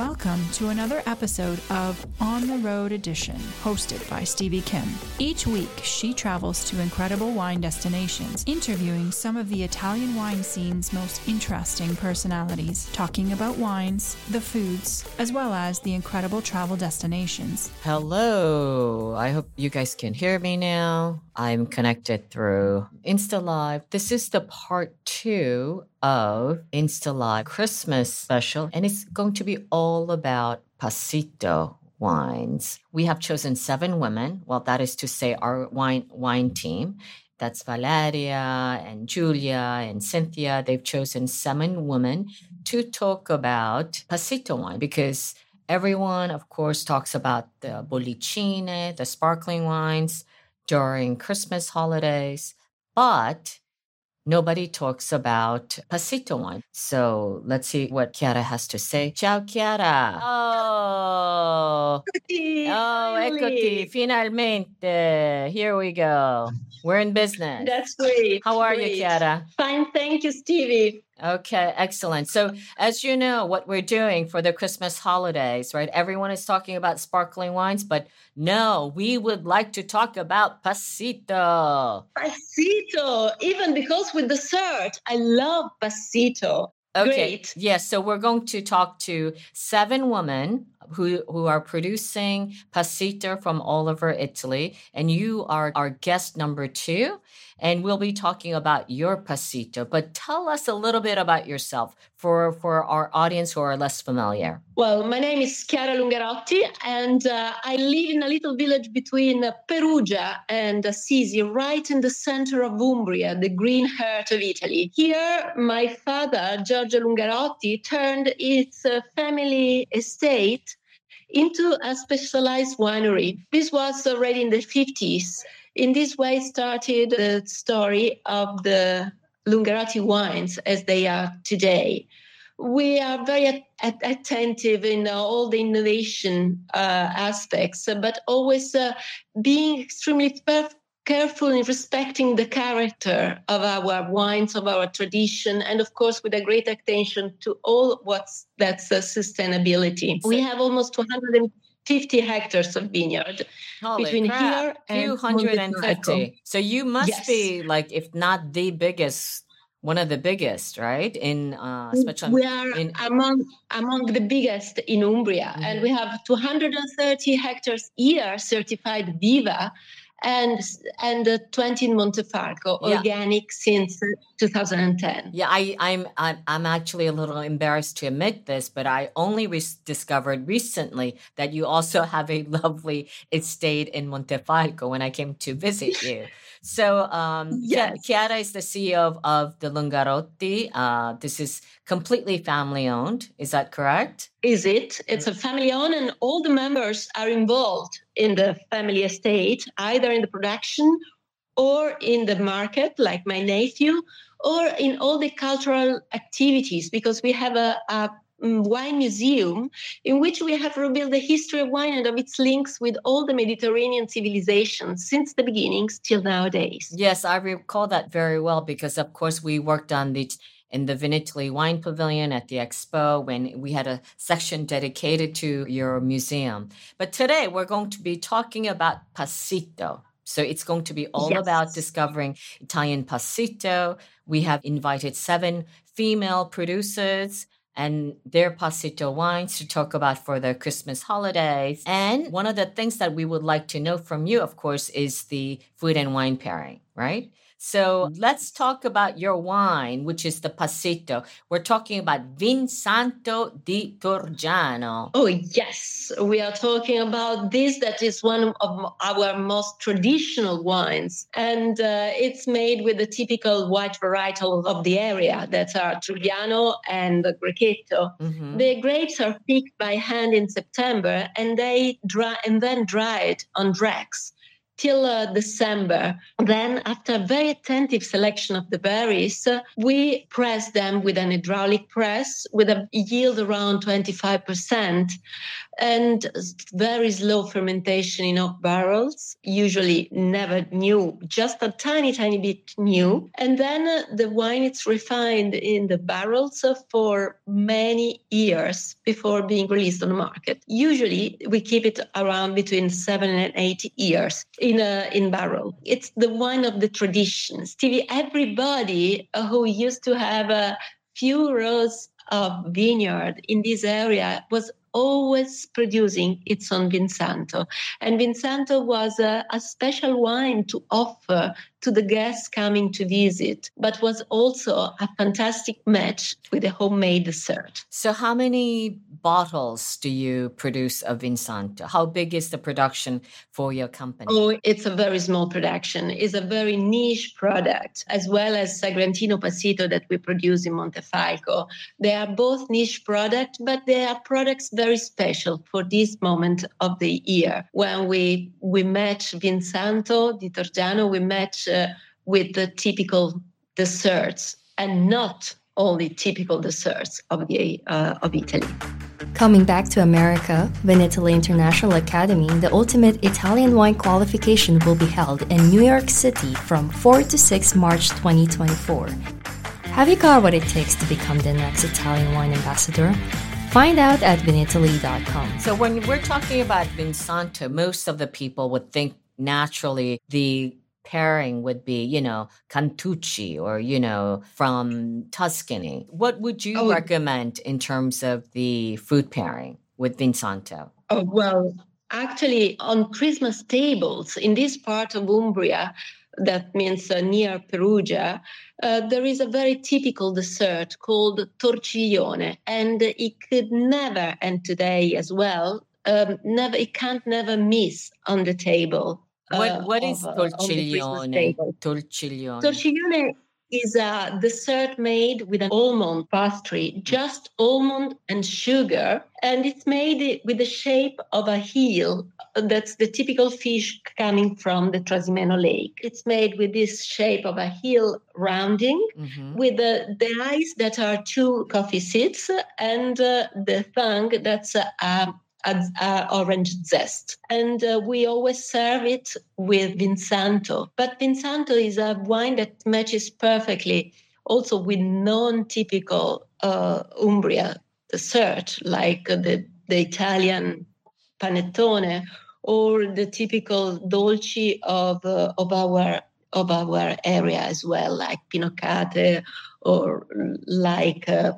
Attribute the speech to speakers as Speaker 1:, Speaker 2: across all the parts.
Speaker 1: Welcome to another episode of On the Road Edition, hosted by Stevie Kim. Each week, she travels to incredible wine destinations, interviewing some of the Italian wine scene's most interesting personalities, talking about wines, the foods, as well as the incredible travel destinations.
Speaker 2: Hello. I hope you guys can hear me now. I'm connected through Insta Live. This is the part two of Insta Live Christmas special, and it's going to be all about Passito wines. We have chosen seven women. Well, that is to say, our wine wine team. That's Valeria and Julia and Cynthia. They've chosen seven women to talk about Passito wine because everyone, of course, talks about the bollicine, the sparkling wines during Christmas holidays, but nobody talks about Passito wine. So let's see what Chiara has to say. Ciao, Chiara. Oh, oh, eccoti, oh, eh, finalmente. Here we go. We're in business.
Speaker 3: That's great.
Speaker 2: How are
Speaker 3: great.
Speaker 2: you, Chiara?
Speaker 3: Fine, thank you, Stevie.
Speaker 2: Okay, excellent. So, as you know, what we're doing for the Christmas holidays, right? Everyone is talking about sparkling wines, but no, we would like to talk about Passito.
Speaker 3: Passito, even because with dessert, I love Passito.
Speaker 2: Okay.
Speaker 3: Great.
Speaker 2: Yes. so we're going to talk to seven women who who are producing passito from all over Italy, and you are our guest number two, and we'll be talking about your passito. But tell us a little bit about yourself for for our audience who are less familiar.
Speaker 3: Well, my name is Chiara Lungarotti, and uh, I live in a little village between uh, Perugia and Assisi, right in the center of Umbria, the green heart of Italy. Here, my father, Giorgio Lungarotti, turned its uh, family estate into a specialized winery. This was already in the 50s. In this way started the story of the Lungarotti wines as they are today. We are very at- at- attentive in uh, all the innovation uh, aspects, but always uh, being extremely perf- careful in respecting the character of our wines, of our tradition, and of course with a great attention to all what's that's uh, sustainability. We have almost 250 hectares of vineyard
Speaker 2: Holy
Speaker 3: between
Speaker 2: crap.
Speaker 3: here and
Speaker 2: Few hundred and
Speaker 3: Montefalco.
Speaker 2: fifty. So you must
Speaker 3: Yes.
Speaker 2: be like, if not the biggest, one of the biggest, right? In uh, especially
Speaker 3: we are
Speaker 2: in-
Speaker 3: among among the biggest in Umbria, and
Speaker 2: Mhm.
Speaker 3: we have 230 hectares year certified Viva, and and uh, 20 in Montefalco,
Speaker 2: Yeah.
Speaker 3: organic since uh, 2010.
Speaker 2: Yeah, I, I'm, I'm I'm actually a little embarrassed to admit this, but I only re- discovered recently that you also have a lovely estate in Montefalco when I came to visit you. So, um,
Speaker 3: Yes.
Speaker 2: Chiara is the CEO of, of the Lungarotti. Uh, this is completely family owned. Is that correct?
Speaker 3: Is it? It's a family owned, and all the members are involved in the family estate, either in the production or in the market, like my nephew, or in all the cultural activities, because we have a, a mm, wine museum in which we have revealed the history of wine and of its links with all the Mediterranean civilizations since the beginnings till nowadays.
Speaker 2: Yes, I recall that very well because, of course, we worked on the in the Vinitaly Wine Pavilion at the expo when we had a section dedicated to your museum. But today we're going to be talking about passito. So it's going to be all about discovering Italian passito. We have invited seven female producers and their passito wines to talk about for the Christmas holidays. And one of the things that we would like to know from you, of course, is the food and wine pairing, right? So let's talk about your wine, which is the Passito. We're talking about Vinsanto di Torgiano.
Speaker 3: Oh, yes. We are talking about this. That is one of our most traditional wines. And uh, it's made with the typical white varietal of the area that are Trebbiano and Grechetto. Mm-hmm. The grapes are picked by hand in September and they dry and then dried on racks till uh, December. Then, after a very attentive selection of the berries, uh, we press them with an hydraulic press with a yield around 25% and very slow fermentation in oak barrels, usually never new, just a tiny, tiny bit new. And then uh, the wine is refined in the barrels for many years before being released on the market. Usually we keep it around between seven and eight years in a in barrel. It's the wine of the tradition. Stevie, everybody uh, who used to have a few rows of vineyard in this area was always producing its own Vinsanto. And Vinsanto was a, a, special wine to offer to the guests coming to visit, but was also a fantastic match with a homemade dessert.
Speaker 2: So, how many bottles do you produce of Vinsanto? How big is the production for your company?
Speaker 3: Oh, it's a very small production. It's a very niche product, as well as Sagrantino Passito that we produce in Montefalco. They are both niche products, but they are products very special for this moment of the year when we we match Vinsanto di Torgiano, we match with the typical desserts and not only typical desserts of the uh, of Italy.
Speaker 4: Coming back to America, Vinitaly International Academy, the ultimate Italian wine qualification will be held in New York City from 4 to 6 March 2024. Have you got what it takes to become the next Italian wine ambassador? Find out at vinitaly.com.
Speaker 2: So when we're talking about Vinsanto, most of the people would think naturally the pairing would be, you know, Cantucci or, you know, from Tuscany. What would you oh, recommend in terms of the food pairing with Vinsanto?
Speaker 3: Oh, well, actually, on Christmas tables in this part of Umbria, that means uh, near Perugia, uh, there is a very typical dessert called torciglione, and it could never, and today as well, um, never it can't never miss on the table
Speaker 2: what uh, what is torciglione? Torciglione.
Speaker 3: Torciglione is a dessert made with an almond pastry, just almond and sugar, and it's made with the shape of a heel. That's the typical fish coming from the Trasimeno Lake. It's made with this shape of a heel rounding, mm-hmm. with the, the eyes that are two coffee seeds, and uh, the tongue that's a, a uh, orange zest. And uh, we always serve it with Vinsanto. But Vinsanto is a wine that matches perfectly also with non typical uh, Umbria dessert, like the, the Italian panettone or the typical dolci of, uh, of our of our area as well, like pinoccate or like uh,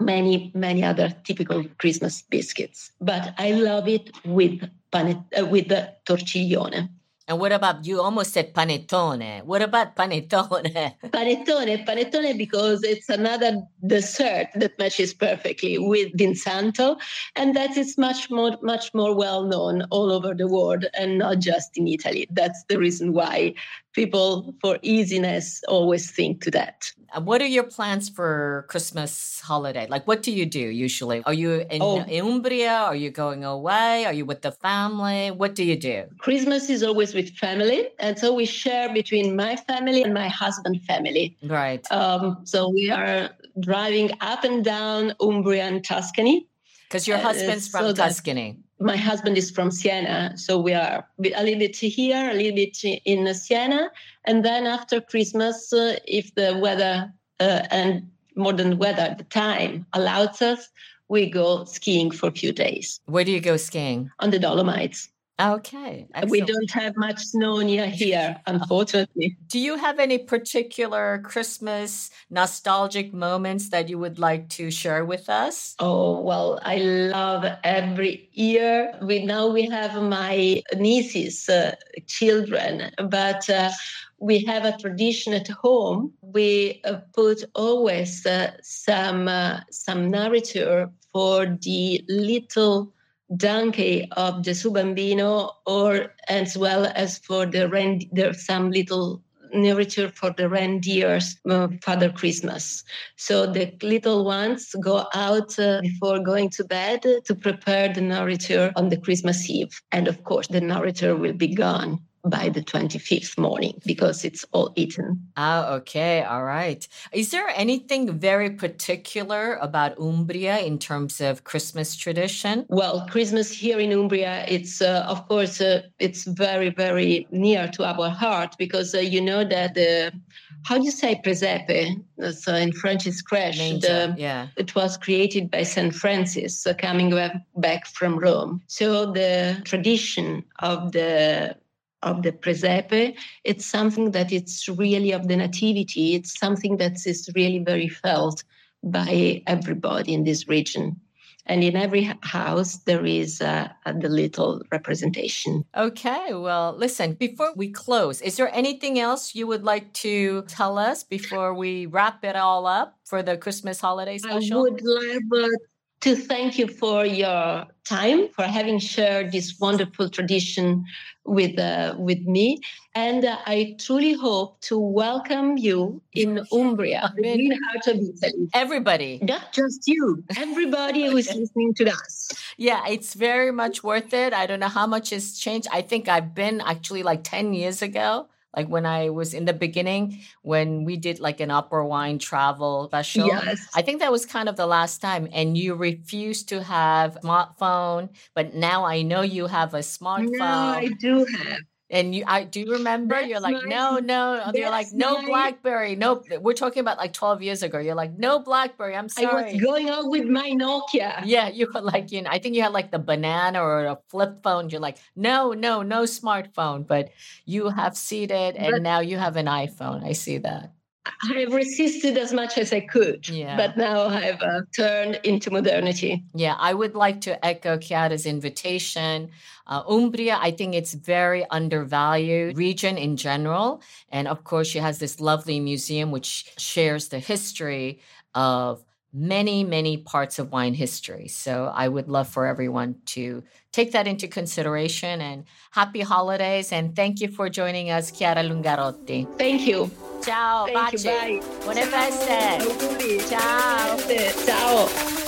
Speaker 3: many many other typical Christmas biscuits. But I love it with panet- uh, with the torciglione.
Speaker 2: And what about you? Almost said panettone. What about panettone?
Speaker 3: panettone, panettone, because it's another dessert that matches perfectly with Vinsanto, and that is much more, much more well known all over the world, and not just in Italy. That's the reason why people, for easiness, always think to that.
Speaker 2: Uh, what are your plans for Christmas holiday? Like, what do you do usually? Are you in oh. Umbria? Are you going away? Are you with the family? What do you do?
Speaker 3: Christmas is always with family, and so we share between my family and my husband family.
Speaker 2: Right.
Speaker 3: Um, so we are driving up and down Umbria and Tuscany.
Speaker 2: Because your uh, husband's uh, from so Tuscany.
Speaker 3: My husband is from Siena, so we are a little bit here, a little bit in Siena, and then after Christmas, uh, if the weather uh, and more than weather, the time allows us, we go skiing for a few days.
Speaker 2: Where do you go skiing?
Speaker 3: On the Dolomites.
Speaker 2: Okay.
Speaker 3: Excellent. We don't have much snow near here, unfortunately.
Speaker 2: Do you have any particular Christmas nostalgic moments that you would like to share with us?
Speaker 3: Oh, well, I love every year. We now we have my nieces, uh, children, but uh, we have a tradition at home. We uh, put always uh, some uh, some narrator for the little donkey of Gesù Bambino, or as well as for the reindeer, some little narrator for the reindeers, uh, Father Christmas. So the little ones go out uh, before going to bed to prepare the narrator on the Christmas Eve, and of course the narrator will be gone by the 25th morning because it's all eaten.
Speaker 2: Ah, okay. All right. Is there anything very particular about Umbria in terms of Christmas tradition?
Speaker 3: Well, Christmas here in Umbria, it's uh, of course uh, it's very very near to our heart because uh, you know that the how do you say presepe? So in French, it's crèche.
Speaker 2: Yeah.
Speaker 3: It was created by Saint Francis, so coming back from Rome. So the tradition of the of the presepe. It's something that it's really of the nativity. It's something that is really very felt by everybody in this region. And in every house, there is uh, the little representation.
Speaker 2: Okay, well, listen, before we close, is there anything else you would like to tell us before we wrap it all up for the Christmas holiday special?
Speaker 3: I would love uh, to thank you for your time, for having shared this wonderful tradition with uh, with me, and uh, I truly hope to welcome you in Umbria, the green heart of Italy.
Speaker 2: Everybody,
Speaker 3: not just you, everybody who is listening to us.
Speaker 2: Yeah, it's very much worth it. I don't know how much has changed. I think I've been actually like ten years ago like when I was in the beginning, when we did like an upper wine travel special.
Speaker 3: Yes.
Speaker 2: I think that was kind of the last time. And you refused to have smartphone, but now I know you have a smartphone. No,
Speaker 3: I do have.
Speaker 2: And you, I do you remember? That's you're like, no, no. You're like, no BlackBerry. No, we're talking about like 12 years ago. You're like, no BlackBerry. I'm sorry.
Speaker 3: I was going out with my Nokia.
Speaker 2: Yeah, you were like, you know, I think you had like the banana or a flip phone. You're like, no, no, no smartphone. But you have ceded, and but, now you have an iPhone. I see that.
Speaker 3: I've resisted as much as I could, yeah. but now I've uh, turned into modernity.
Speaker 2: Yeah, I would like to echo Chiara's invitation. Uh, Umbria, I think it's very undervalued region in general, and of course, she has this lovely museum which shares the history of many, many parts of wine history. So I would love for everyone to take that into consideration and happy holidays. And thank you for joining us, Chiara Lungarotti.
Speaker 3: Thank you.
Speaker 2: Ciao,
Speaker 3: thank baci. You,
Speaker 2: bye. Buone feste. Ciao.
Speaker 3: Ciao.